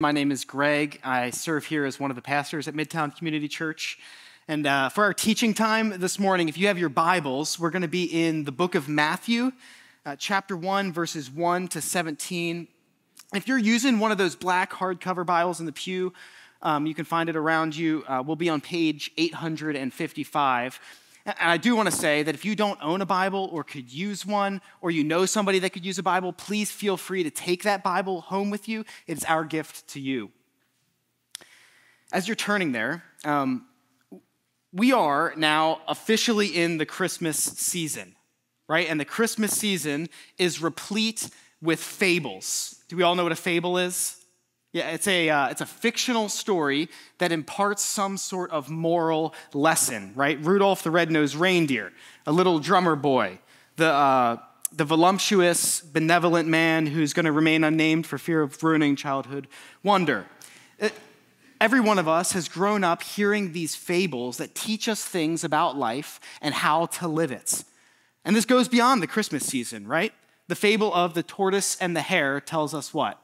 My name is Greg. I serve here as one of the pastors at Midtown Community Church. And uh, for our teaching time this morning, if you have your Bibles, we're going to be in the book of Matthew, uh, chapter 1, verses 1 to 17. If you're using one of those black hardcover Bibles in the pew, um, you can find it around you. Uh, we'll be on page 855. And I do want to say that if you don't own a Bible or could use one, or you know somebody that could use a Bible, please feel free to take that Bible home with you. It's our gift to you. As you're turning there, um, we are now officially in the Christmas season, right? And the Christmas season is replete with fables. Do we all know what a fable is? Yeah, it's a, uh, it's a fictional story that imparts some sort of moral lesson, right? Rudolph the Red-Nosed Reindeer, a little drummer boy, the, uh, the voluptuous, benevolent man who's going to remain unnamed for fear of ruining childhood wonder. It, every one of us has grown up hearing these fables that teach us things about life and how to live it. And this goes beyond the Christmas season, right? The fable of the tortoise and the hare tells us what?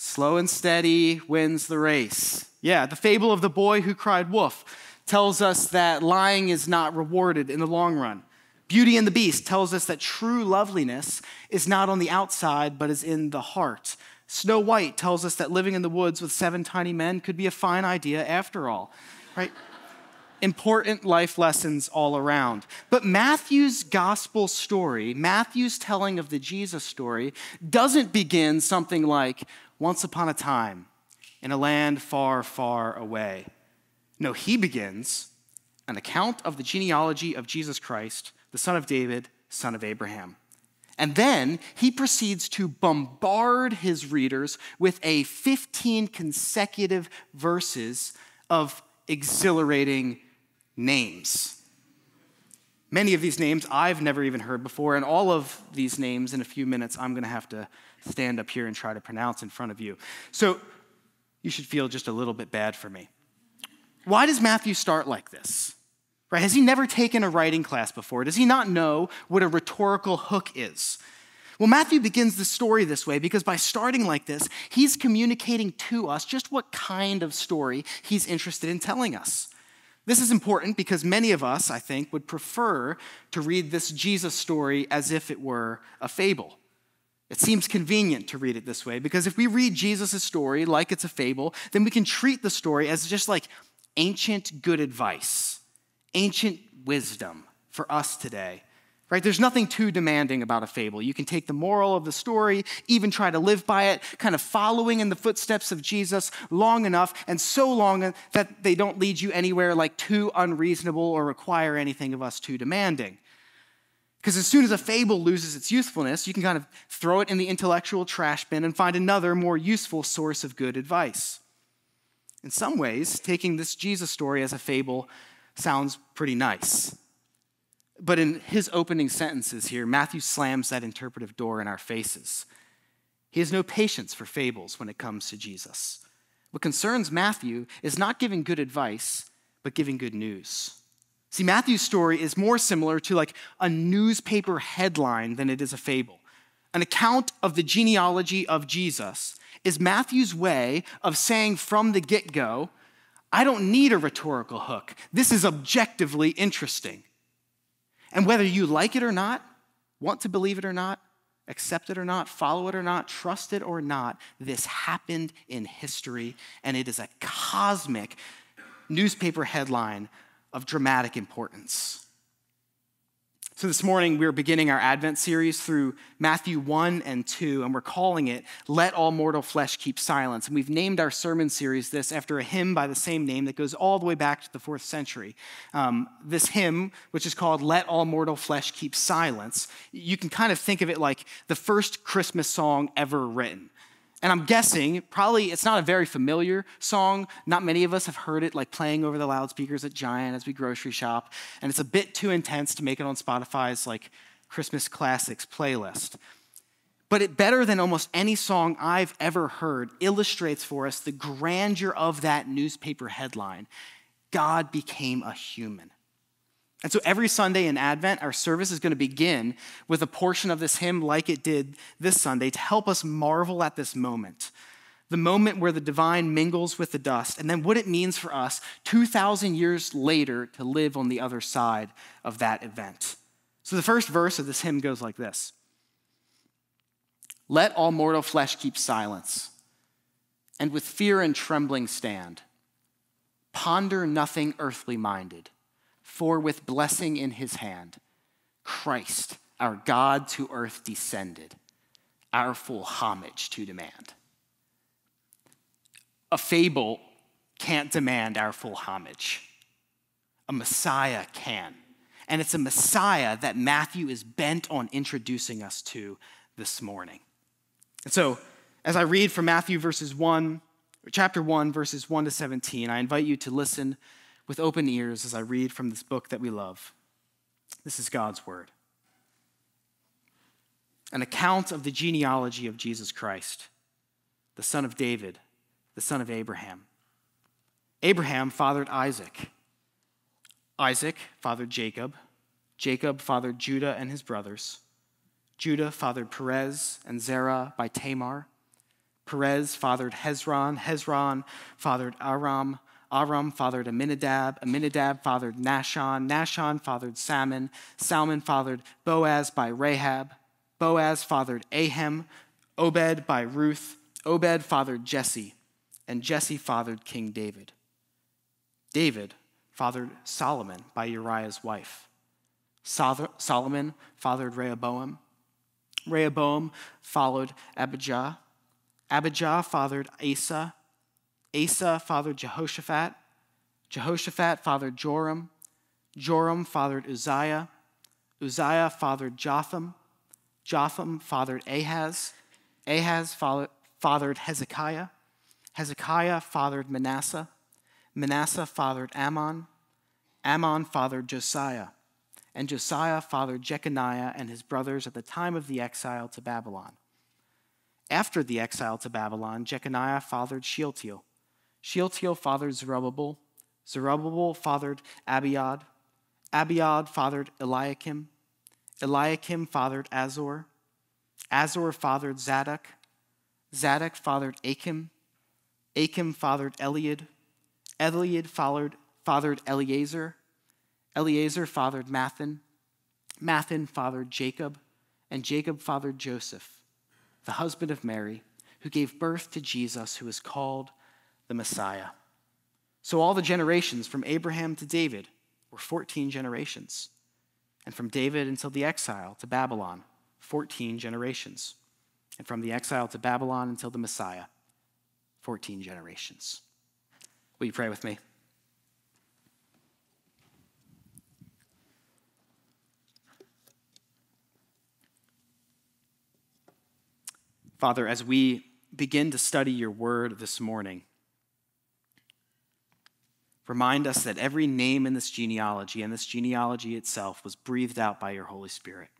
Slow and steady wins the race. Yeah, the fable of the boy who cried wolf tells us that lying is not rewarded in the long run. Beauty and the Beast tells us that true loveliness is not on the outside, but is in the heart. Snow White tells us that living in the woods with seven tiny men could be a fine idea after all, right? Important life lessons all around. But Matthew's gospel story, Matthew's telling of the Jesus story, doesn't begin something like, once upon a time in a land far, far away. No, he begins an account of the genealogy of Jesus Christ, the son of David, son of Abraham. And then he proceeds to bombard his readers with a 15 consecutive verses of exhilarating names. Many of these names I've never even heard before, and all of these names in a few minutes I'm going to have to stand up here and try to pronounce in front of you. So you should feel just a little bit bad for me. Why does Matthew start like this? Right? Has he never taken a writing class before? Does he not know what a rhetorical hook is? Well, Matthew begins the story this way because by starting like this, he's communicating to us just what kind of story he's interested in telling us. This is important because many of us, I think, would prefer to read this Jesus story as if it were a fable. It seems convenient to read it this way because if we read Jesus' story like it's a fable, then we can treat the story as just like ancient good advice, ancient wisdom for us today. Right? There's nothing too demanding about a fable. You can take the moral of the story, even try to live by it, kind of following in the footsteps of Jesus long enough and so long that they don't lead you anywhere like too unreasonable or require anything of us too demanding. Because as soon as a fable loses its usefulness, you can kind of throw it in the intellectual trash bin and find another more useful source of good advice. In some ways, taking this Jesus story as a fable sounds pretty nice. But in his opening sentences here, Matthew slams that interpretive door in our faces. He has no patience for fables when it comes to Jesus. What concerns Matthew is not giving good advice, but giving good news. See, Matthew's story is more similar to like a newspaper headline than it is a fable. An account of the genealogy of Jesus is Matthew's way of saying from the get go, I don't need a rhetorical hook. This is objectively interesting. And whether you like it or not, want to believe it or not, accept it or not, follow it or not, trust it or not, this happened in history, and it is a cosmic newspaper headline of dramatic importance. So, this morning, we're beginning our Advent series through Matthew 1 and 2, and we're calling it Let All Mortal Flesh Keep Silence. And we've named our sermon series this after a hymn by the same name that goes all the way back to the fourth century. Um, this hymn, which is called Let All Mortal Flesh Keep Silence, you can kind of think of it like the first Christmas song ever written. And I'm guessing probably it's not a very familiar song. Not many of us have heard it like playing over the loudspeakers at Giant as we grocery shop. And it's a bit too intense to make it on Spotify's like Christmas classics playlist. But it better than almost any song I've ever heard illustrates for us the grandeur of that newspaper headline. God became a human. And so every Sunday in Advent, our service is going to begin with a portion of this hymn, like it did this Sunday, to help us marvel at this moment. the moment where the divine mingles with the dust, and then what it means for us 2,000 years later to live on the other side of that event. So the first verse of this hymn goes like this Let all mortal flesh keep silence, and with fear and trembling stand. Ponder nothing earthly minded, for with blessing in his hand, Christ, our God, to earth descended, our full homage to demand a fable can't demand our full homage. A Messiah can. And it's a Messiah that Matthew is bent on introducing us to this morning. And so, as I read from Matthew verses 1, chapter 1, verses 1 to 17, I invite you to listen with open ears as I read from this book that we love. This is God's word. An account of the genealogy of Jesus Christ, the son of David the son of Abraham. Abraham fathered Isaac. Isaac fathered Jacob. Jacob fathered Judah and his brothers. Judah fathered Perez and Zerah by Tamar. Perez fathered Hezron. Hezron fathered Aram. Aram fathered Amminadab. Amminadab fathered Nahshon. Nahshon fathered Salmon. Salmon fathered Boaz by Rahab. Boaz fathered Ahem. Obed by Ruth. Obed fathered Jesse and Jesse fathered King David. David fathered Solomon by Uriah's wife. Solomon fathered Rehoboam. Rehoboam followed Abijah. Abijah fathered Asa. Asa fathered Jehoshaphat. Jehoshaphat fathered Joram. Joram fathered Uzziah. Uzziah fathered Jotham. Jotham fathered Ahaz. Ahaz fathered Hezekiah. Hezekiah fathered Manasseh. Manasseh fathered Amon. Amon fathered Josiah. And Josiah fathered Jeconiah and his brothers at the time of the exile to Babylon. After the exile to Babylon, Jeconiah fathered Shealtiel. Shealtiel fathered Zerubbabel. Zerubbabel fathered Abiad. Abiad fathered Eliakim. Eliakim fathered Azor. Azor fathered Zadok. Zadok fathered Achim. Achim fathered Eliud. Eliud fathered, fathered Eleazar. Eleazar fathered Matthan. Matthan fathered Jacob. And Jacob fathered Joseph, the husband of Mary, who gave birth to Jesus, who is called the Messiah. So all the generations from Abraham to David were 14 generations. And from David until the exile to Babylon, 14 generations. And from the exile to Babylon until the Messiah, 14 generations. Will you pray with me? Father, as we begin to study your word this morning, remind us that every name in this genealogy and this genealogy itself was breathed out by your Holy Spirit,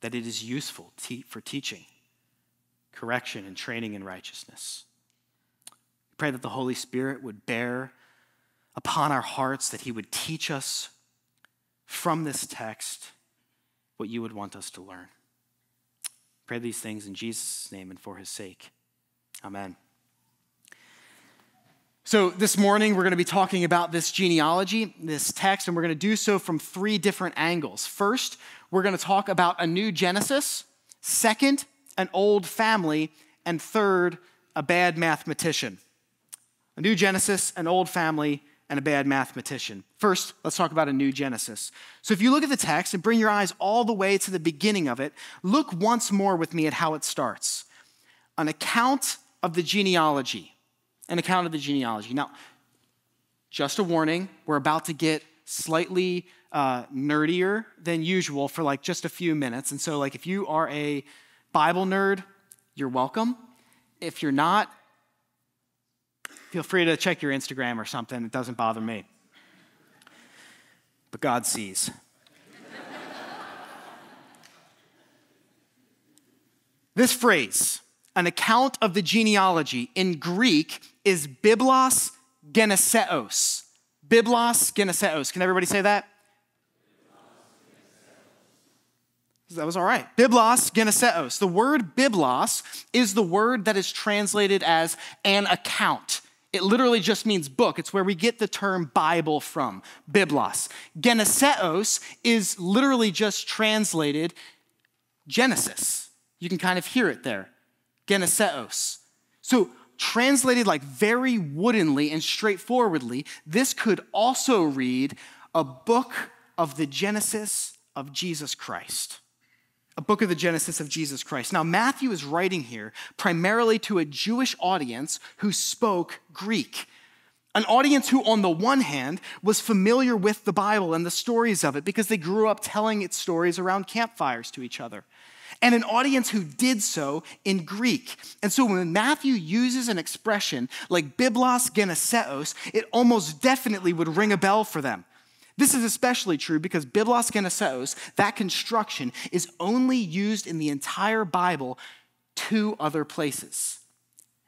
that it is useful for teaching, correction, and training in righteousness. Pray that the Holy Spirit would bear upon our hearts, that He would teach us from this text what you would want us to learn. Pray these things in Jesus' name and for His sake. Amen. So, this morning we're going to be talking about this genealogy, this text, and we're going to do so from three different angles. First, we're going to talk about a new Genesis. Second, an old family. And third, a bad mathematician a new Genesis, an old family, and a bad mathematician. First, let's talk about a new Genesis. So, if you look at the text and bring your eyes all the way to the beginning of it, look once more with me at how it starts an account of the genealogy. An account of the genealogy. Now, just a warning, we're about to get slightly uh, nerdier than usual for like just a few minutes. And so, like, if you are a Bible nerd, you're welcome. If you're not, Feel free to check your Instagram or something. It doesn't bother me. But God sees. this phrase, an account of the genealogy, in Greek is biblos geneseos. Biblos geneseos. Can everybody say that? That was all right. Biblos geneseos. The word biblos is the word that is translated as an account. It literally just means book. It's where we get the term Bible from, biblos. Geneseos is literally just translated Genesis. You can kind of hear it there. Geneseos. So, translated like very woodenly and straightforwardly, this could also read a book of the Genesis of Jesus Christ. A book of the Genesis of Jesus Christ. Now, Matthew is writing here primarily to a Jewish audience who spoke Greek. An audience who, on the one hand, was familiar with the Bible and the stories of it because they grew up telling its stories around campfires to each other and an audience who did so in Greek. And so when Matthew uses an expression like biblos geneseos, it almost definitely would ring a bell for them. This is especially true because biblos geneseos, that construction, is only used in the entire Bible two other places.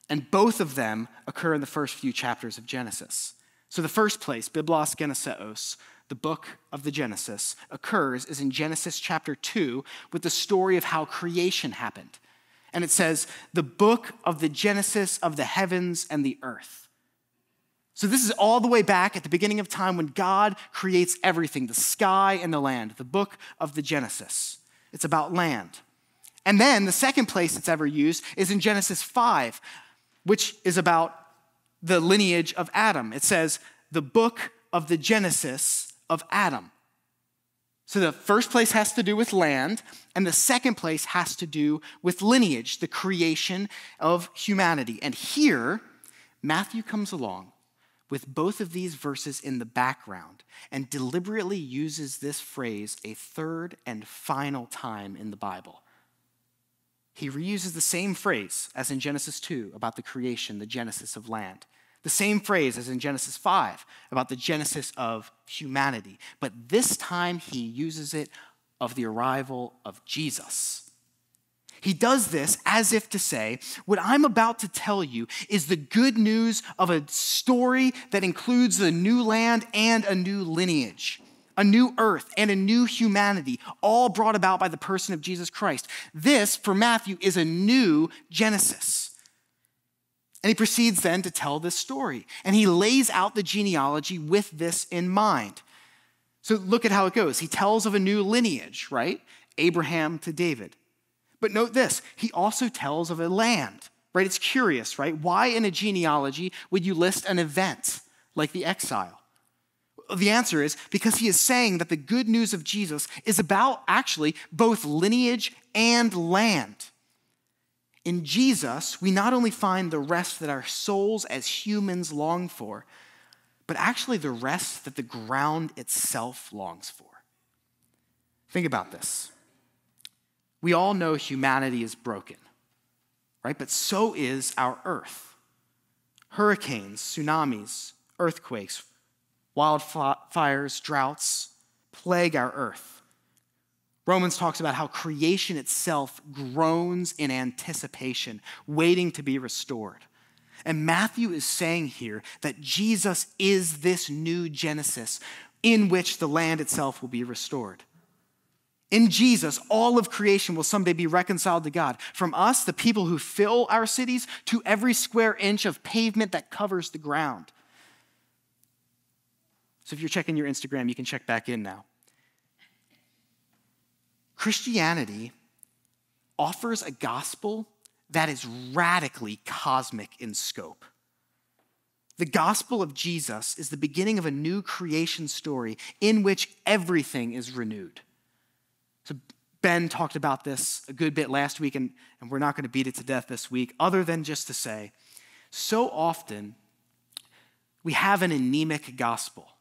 And both of them occur in the first few chapters of Genesis. So the first place, biblos geneseos, the book of the Genesis occurs is in Genesis chapter 2 with the story of how creation happened. And it says, the book of the Genesis of the heavens and the earth. So, this is all the way back at the beginning of time when God creates everything the sky and the land, the book of the Genesis. It's about land. And then the second place it's ever used is in Genesis 5, which is about the lineage of Adam. It says, the book of the Genesis of Adam. So the first place has to do with land, and the second place has to do with lineage, the creation of humanity. And here, Matthew comes along with both of these verses in the background and deliberately uses this phrase a third and final time in the Bible. He reuses the same phrase as in Genesis 2 about the creation, the genesis of land. The same phrase as in Genesis 5 about the genesis of humanity. But this time he uses it of the arrival of Jesus. He does this as if to say, What I'm about to tell you is the good news of a story that includes a new land and a new lineage, a new earth and a new humanity, all brought about by the person of Jesus Christ. This, for Matthew, is a new Genesis. And he proceeds then to tell this story. And he lays out the genealogy with this in mind. So look at how it goes. He tells of a new lineage, right? Abraham to David. But note this he also tells of a land, right? It's curious, right? Why in a genealogy would you list an event like the exile? The answer is because he is saying that the good news of Jesus is about actually both lineage and land. In Jesus, we not only find the rest that our souls as humans long for, but actually the rest that the ground itself longs for. Think about this. We all know humanity is broken, right? But so is our earth. Hurricanes, tsunamis, earthquakes, wildfires, droughts plague our earth. Romans talks about how creation itself groans in anticipation, waiting to be restored. And Matthew is saying here that Jesus is this new Genesis in which the land itself will be restored. In Jesus, all of creation will someday be reconciled to God. From us, the people who fill our cities, to every square inch of pavement that covers the ground. So if you're checking your Instagram, you can check back in now. Christianity offers a gospel that is radically cosmic in scope. The gospel of Jesus is the beginning of a new creation story in which everything is renewed. So, Ben talked about this a good bit last week, and, and we're not going to beat it to death this week, other than just to say, so often we have an anemic gospel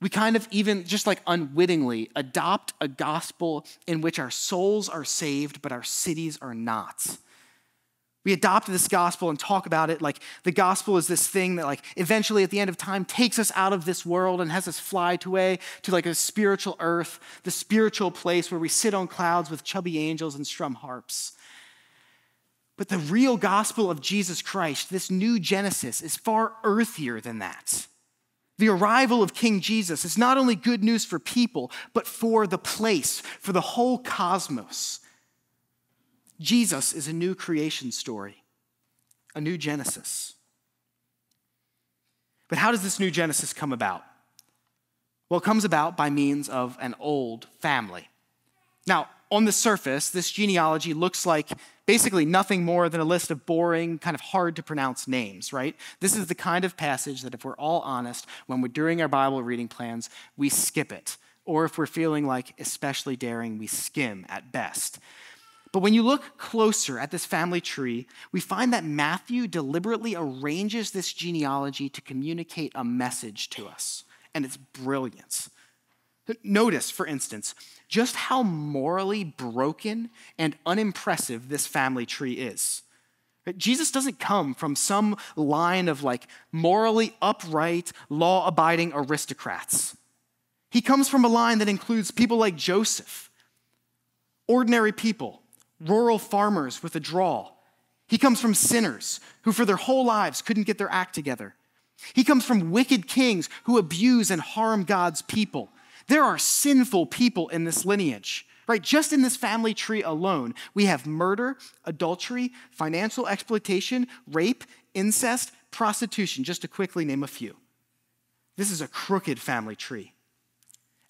we kind of even just like unwittingly adopt a gospel in which our souls are saved, but our cities are not. We adopt this gospel and talk about it like the gospel is this thing that, like, eventually at the end of time takes us out of this world and has us fly away to like a spiritual earth, the spiritual place where we sit on clouds with chubby angels and strum harps. But the real gospel of Jesus Christ, this new Genesis, is far earthier than that. The arrival of King Jesus is not only good news for people, but for the place, for the whole cosmos. Jesus is a new creation story, a new Genesis. But how does this new Genesis come about? Well, it comes about by means of an old family. Now, on the surface, this genealogy looks like basically nothing more than a list of boring, kind of hard to pronounce names, right? This is the kind of passage that, if we're all honest, when we're doing our Bible reading plans, we skip it. Or if we're feeling like especially daring, we skim at best. But when you look closer at this family tree, we find that Matthew deliberately arranges this genealogy to communicate a message to us, and it's brilliant. Notice, for instance, just how morally broken and unimpressive this family tree is. Jesus doesn't come from some line of like morally upright, law abiding aristocrats. He comes from a line that includes people like Joseph, ordinary people, rural farmers with a drawl. He comes from sinners who, for their whole lives, couldn't get their act together. He comes from wicked kings who abuse and harm God's people. There are sinful people in this lineage, right? Just in this family tree alone, we have murder, adultery, financial exploitation, rape, incest, prostitution, just to quickly name a few. This is a crooked family tree.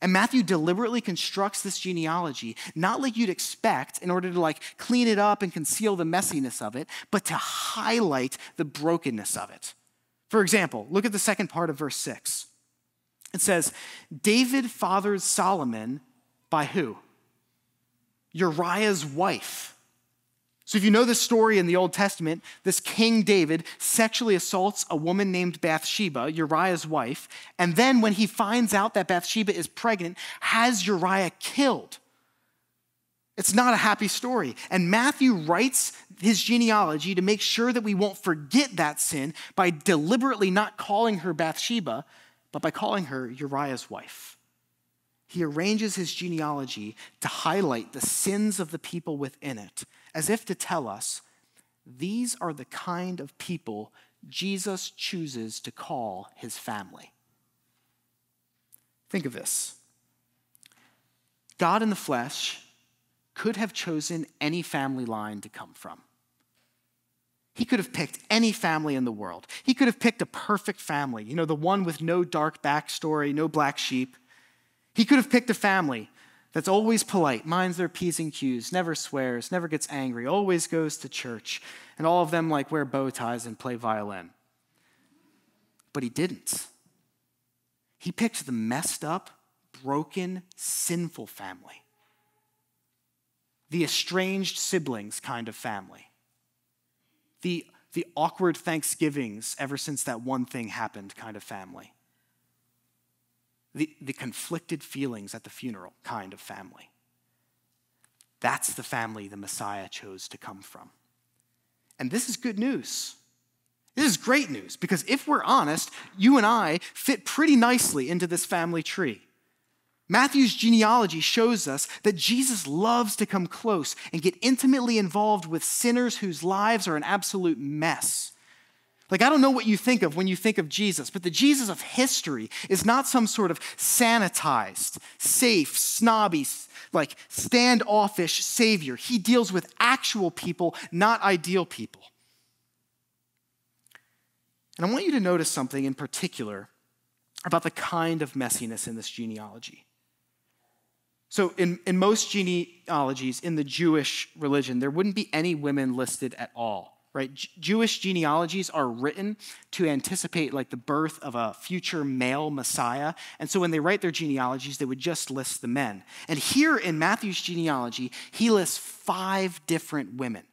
And Matthew deliberately constructs this genealogy, not like you'd expect in order to like clean it up and conceal the messiness of it, but to highlight the brokenness of it. For example, look at the second part of verse 6. It says, David fathered Solomon by who? Uriah's wife. So, if you know the story in the Old Testament, this King David sexually assaults a woman named Bathsheba, Uriah's wife, and then when he finds out that Bathsheba is pregnant, has Uriah killed. It's not a happy story. And Matthew writes his genealogy to make sure that we won't forget that sin by deliberately not calling her Bathsheba, but by calling her Uriah's wife. He arranges his genealogy to highlight the sins of the people within it, as if to tell us these are the kind of people Jesus chooses to call his family. Think of this God in the flesh could have chosen any family line to come from. He could have picked any family in the world. He could have picked a perfect family, you know, the one with no dark backstory, no black sheep. He could have picked a family that's always polite, minds their P's and Q's, never swears, never gets angry, always goes to church, and all of them like wear bow ties and play violin. But he didn't. He picked the messed up, broken, sinful family, the estranged siblings kind of family the, the awkward Thanksgivings ever since that one thing happened kind of family, the, the conflicted feelings at the funeral kind of family. That's the family the Messiah chose to come from. And this is good news. This is great news because if we're honest, you and I fit pretty nicely into this family tree. Matthew's genealogy shows us that Jesus loves to come close and get intimately involved with sinners whose lives are an absolute mess. Like, I don't know what you think of when you think of Jesus, but the Jesus of history is not some sort of sanitized, safe, snobby, like standoffish savior. He deals with actual people, not ideal people. And I want you to notice something in particular about the kind of messiness in this genealogy. So, in, in most genealogies in the Jewish religion, there wouldn't be any women listed at all, right? J- Jewish genealogies are written to anticipate like the birth of a future male Messiah. And so, when they write their genealogies, they would just list the men. And here in Matthew's genealogy, he lists five different women.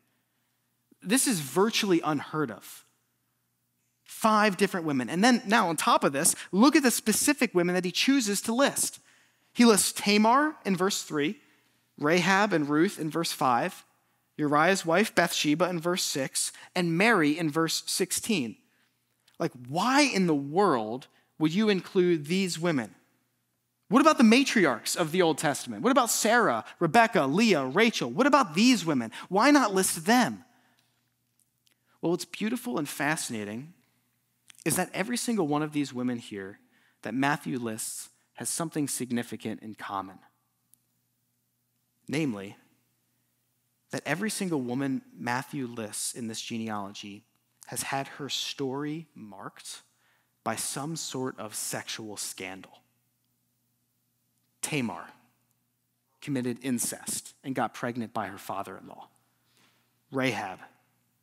This is virtually unheard of. Five different women. And then, now on top of this, look at the specific women that he chooses to list. He lists Tamar in verse 3, Rahab and Ruth in verse 5, Uriah's wife Bathsheba in verse 6, and Mary in verse 16. Like, why in the world would you include these women? What about the matriarchs of the Old Testament? What about Sarah, Rebecca, Leah, Rachel? What about these women? Why not list them? Well, what's beautiful and fascinating is that every single one of these women here that Matthew lists has something significant in common. Namely, that every single woman Matthew lists in this genealogy has had her story marked by some sort of sexual scandal. Tamar committed incest and got pregnant by her father in law. Rahab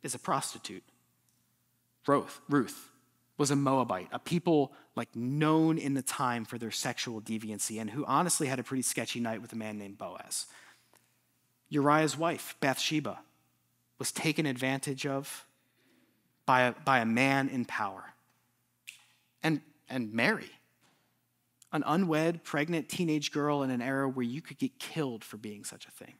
is a prostitute. Ruth, Ruth was a Moabite, a people like known in the time for their sexual deviancy and who honestly had a pretty sketchy night with a man named Boaz. Uriah's wife, Bathsheba, was taken advantage of by a, by a man in power. And, and Mary, an unwed, pregnant teenage girl in an era where you could get killed for being such a thing.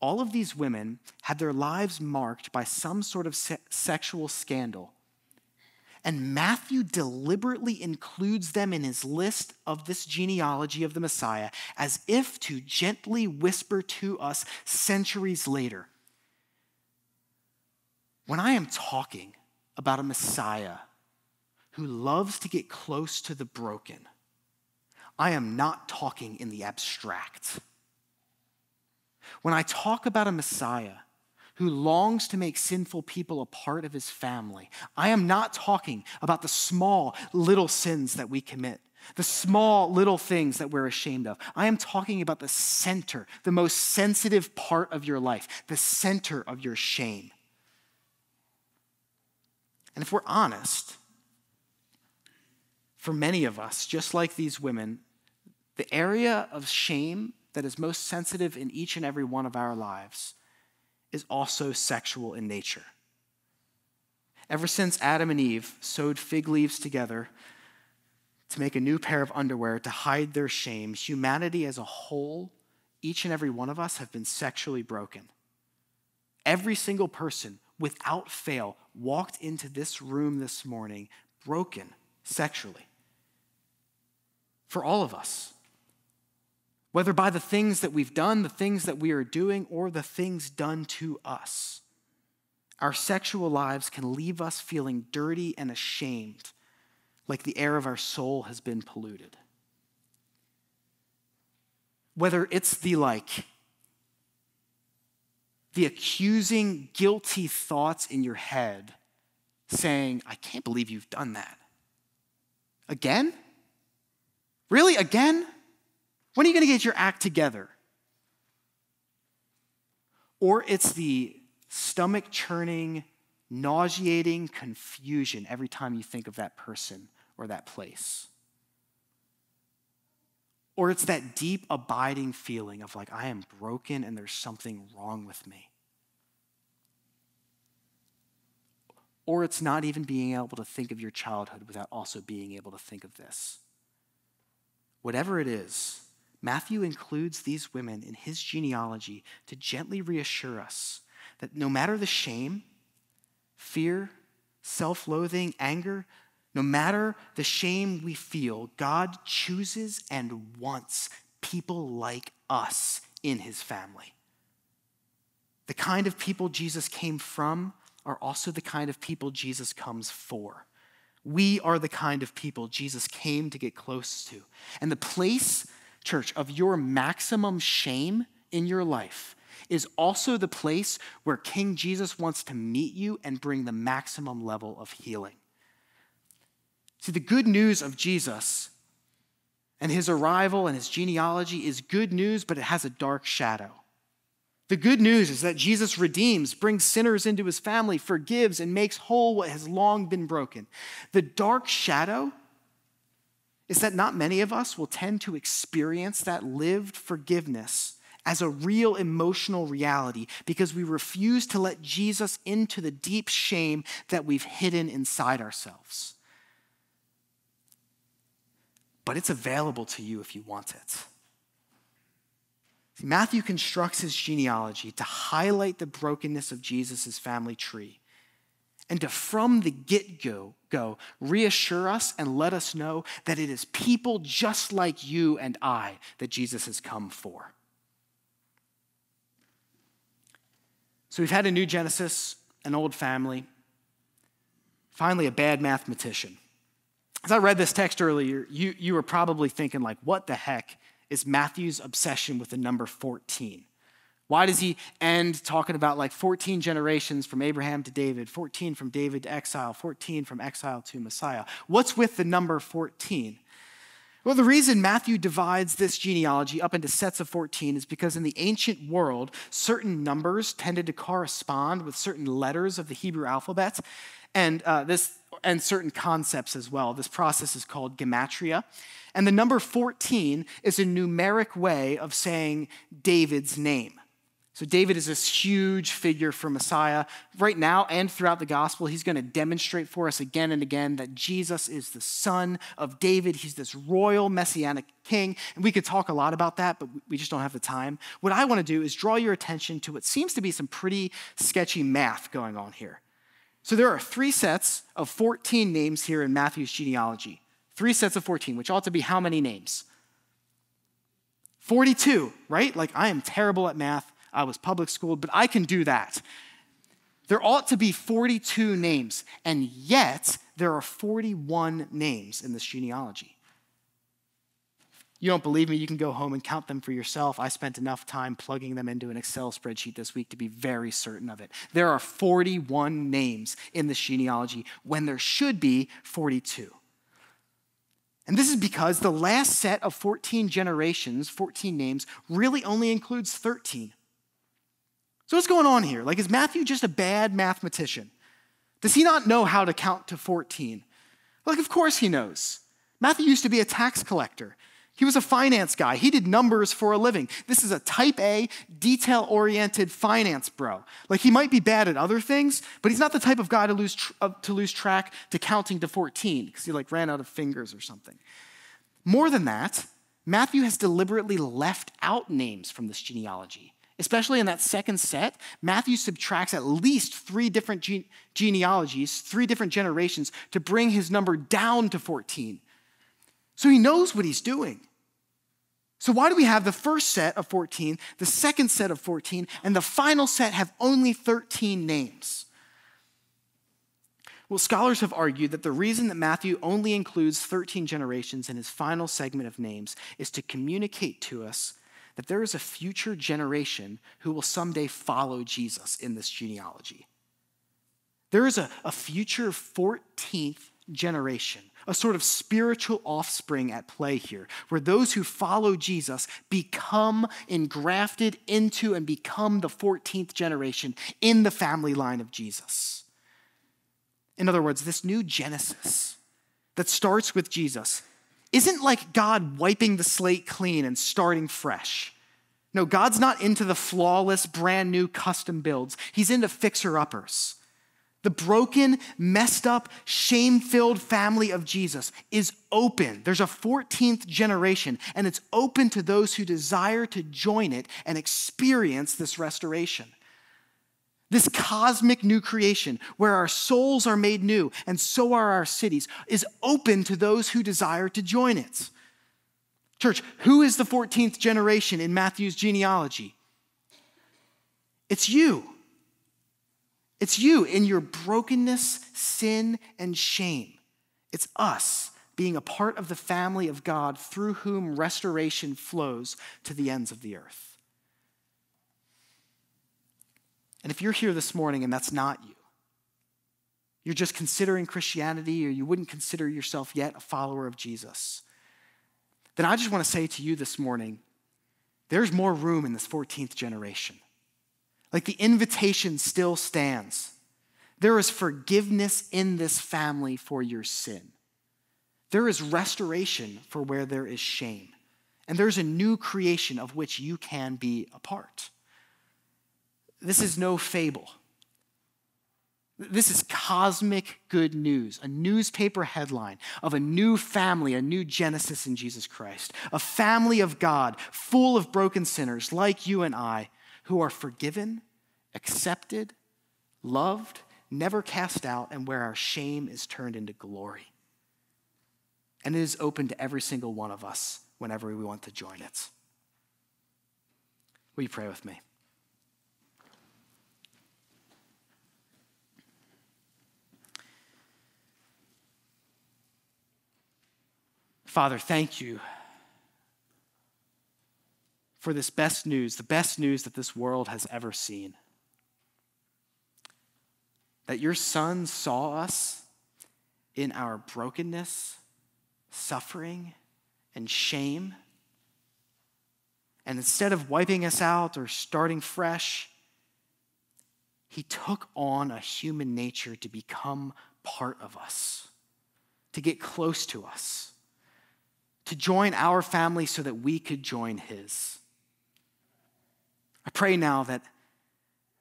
All of these women had their lives marked by some sort of se- sexual scandal. And Matthew deliberately includes them in his list of this genealogy of the Messiah as if to gently whisper to us centuries later when I am talking about a Messiah who loves to get close to the broken, I am not talking in the abstract. When I talk about a Messiah who longs to make sinful people a part of his family, I am not talking about the small little sins that we commit, the small little things that we're ashamed of. I am talking about the center, the most sensitive part of your life, the center of your shame. And if we're honest, for many of us, just like these women, the area of shame that is most sensitive in each and every one of our lives is also sexual in nature. Ever since Adam and Eve sewed fig leaves together to make a new pair of underwear to hide their shame, humanity as a whole, each and every one of us have been sexually broken. Every single person, without fail, walked into this room this morning broken sexually for all of us. Whether by the things that we've done, the things that we are doing, or the things done to us. Our sexual lives can leave us feeling dirty and ashamed, like the air of our soul has been polluted. Whether it's the like, the accusing, guilty thoughts in your head saying, I can't believe you've done that. Again? Really? Again? When are you going to get your act together? Or it's the stomach churning, nauseating confusion every time you think of that person or that place. Or it's that deep, abiding feeling of like, I am broken and there's something wrong with me. Or it's not even being able to think of your childhood without also being able to think of this. Whatever it is, Matthew includes these women in his genealogy to gently reassure us that no matter the shame, fear, self loathing, anger, no matter the shame we feel, God chooses and wants people like us in his family. The kind of people Jesus came from are also the kind of people Jesus comes for. We are the kind of people Jesus came to get close to. And the place, church, of your maximum shame in your life is also the place where King Jesus wants to meet you and bring the maximum level of healing. See, the good news of Jesus and his arrival and his genealogy is good news, but it has a dark shadow. The good news is that Jesus redeems, brings sinners into his family, forgives, and makes whole what has long been broken. The dark shadow is that not many of us will tend to experience that lived forgiveness as a real emotional reality because we refuse to let Jesus into the deep shame that we've hidden inside ourselves. But it's available to you if you want it. See, Matthew constructs his genealogy to highlight the brokenness of Jesus' family tree and to, from the get go, go, reassure us and let us know that it is people just like you and I that Jesus has come for. So we've had a new Genesis, an old family, finally, a bad mathematician. As I read this text earlier, you, you were probably thinking, like, what the heck is Matthew's obsession with the number 14? Why does he end talking about like 14 generations from Abraham to David, 14 from David to exile, 14 from exile to Messiah? What's with the number 14? Well, the reason Matthew divides this genealogy up into sets of 14 is because in the ancient world, certain numbers tended to correspond with certain letters of the Hebrew alphabet, and uh, this and certain concepts as well. This process is called gematria. And the number 14 is a numeric way of saying David's name. So, David is this huge figure for Messiah. Right now and throughout the gospel, he's going to demonstrate for us again and again that Jesus is the son of David. He's this royal messianic king. And we could talk a lot about that, but we just don't have the time. What I want to do is draw your attention to what seems to be some pretty sketchy math going on here. So, there are three sets of 14 names here in Matthew's genealogy. Three sets of 14, which ought to be how many names? 42, right? Like, I am terrible at math. I was public schooled, but I can do that. There ought to be 42 names, and yet there are 41 names in this genealogy. You don't believe me? You can go home and count them for yourself. I spent enough time plugging them into an Excel spreadsheet this week to be very certain of it. There are 41 names in this genealogy when there should be 42. And this is because the last set of 14 generations, 14 names, really only includes 13. So, what's going on here? Like, is Matthew just a bad mathematician? Does he not know how to count to 14? Like, of course he knows. Matthew used to be a tax collector. He was a finance guy. He did numbers for a living. This is a type A, detail oriented finance bro. Like, he might be bad at other things, but he's not the type of guy to lose, tr- uh, to lose track to counting to 14 because he like ran out of fingers or something. More than that, Matthew has deliberately left out names from this genealogy. Especially in that second set, Matthew subtracts at least three different gene- genealogies, three different generations, to bring his number down to 14. So he knows what he's doing. So, why do we have the first set of 14, the second set of 14, and the final set have only 13 names? Well, scholars have argued that the reason that Matthew only includes 13 generations in his final segment of names is to communicate to us that there is a future generation who will someday follow Jesus in this genealogy. There is a, a future 14th generation, a sort of spiritual offspring at play here, where those who follow Jesus become engrafted into and become the 14th generation in the family line of Jesus. In other words, this new Genesis that starts with Jesus isn't like God wiping the slate clean and starting fresh. No, God's not into the flawless, brand new custom builds. He's into fixer uppers. The broken, messed up, shame filled family of Jesus is open. There's a 14th generation, and it's open to those who desire to join it and experience this restoration. This cosmic new creation, where our souls are made new and so are our cities, is open to those who desire to join it. Church, who is the 14th generation in Matthew's genealogy? It's you. It's you in your brokenness, sin, and shame. It's us being a part of the family of God through whom restoration flows to the ends of the earth. And if you're here this morning and that's not you, you're just considering Christianity or you wouldn't consider yourself yet a follower of Jesus, then I just want to say to you this morning there's more room in this 14th generation. Like the invitation still stands. There is forgiveness in this family for your sin. There is restoration for where there is shame. And there's a new creation of which you can be a part. This is no fable. This is cosmic good news, a newspaper headline of a new family, a new Genesis in Jesus Christ, a family of God full of broken sinners like you and I who are forgiven, accepted, loved, never cast out, and where our shame is turned into glory. And it is open to every single one of us whenever we want to join it. Will you pray with me? Father, thank you for this best news, the best news that this world has ever seen. That your Son saw us in our brokenness, suffering, and shame. And instead of wiping us out or starting fresh, he took on a human nature to become part of us, to get close to us, to join our family so that we could join his. I pray now that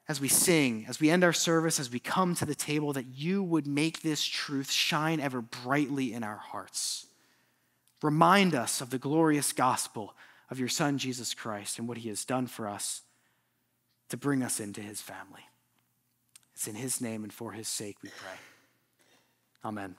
as we sing, as we end our service, as we come to the table, that you would make this truth shine ever brightly in our hearts. Remind us of the glorious gospel of your Son, Jesus Christ, and what he has done for us to bring us into his family. It's in his name and for his sake we pray. Amen.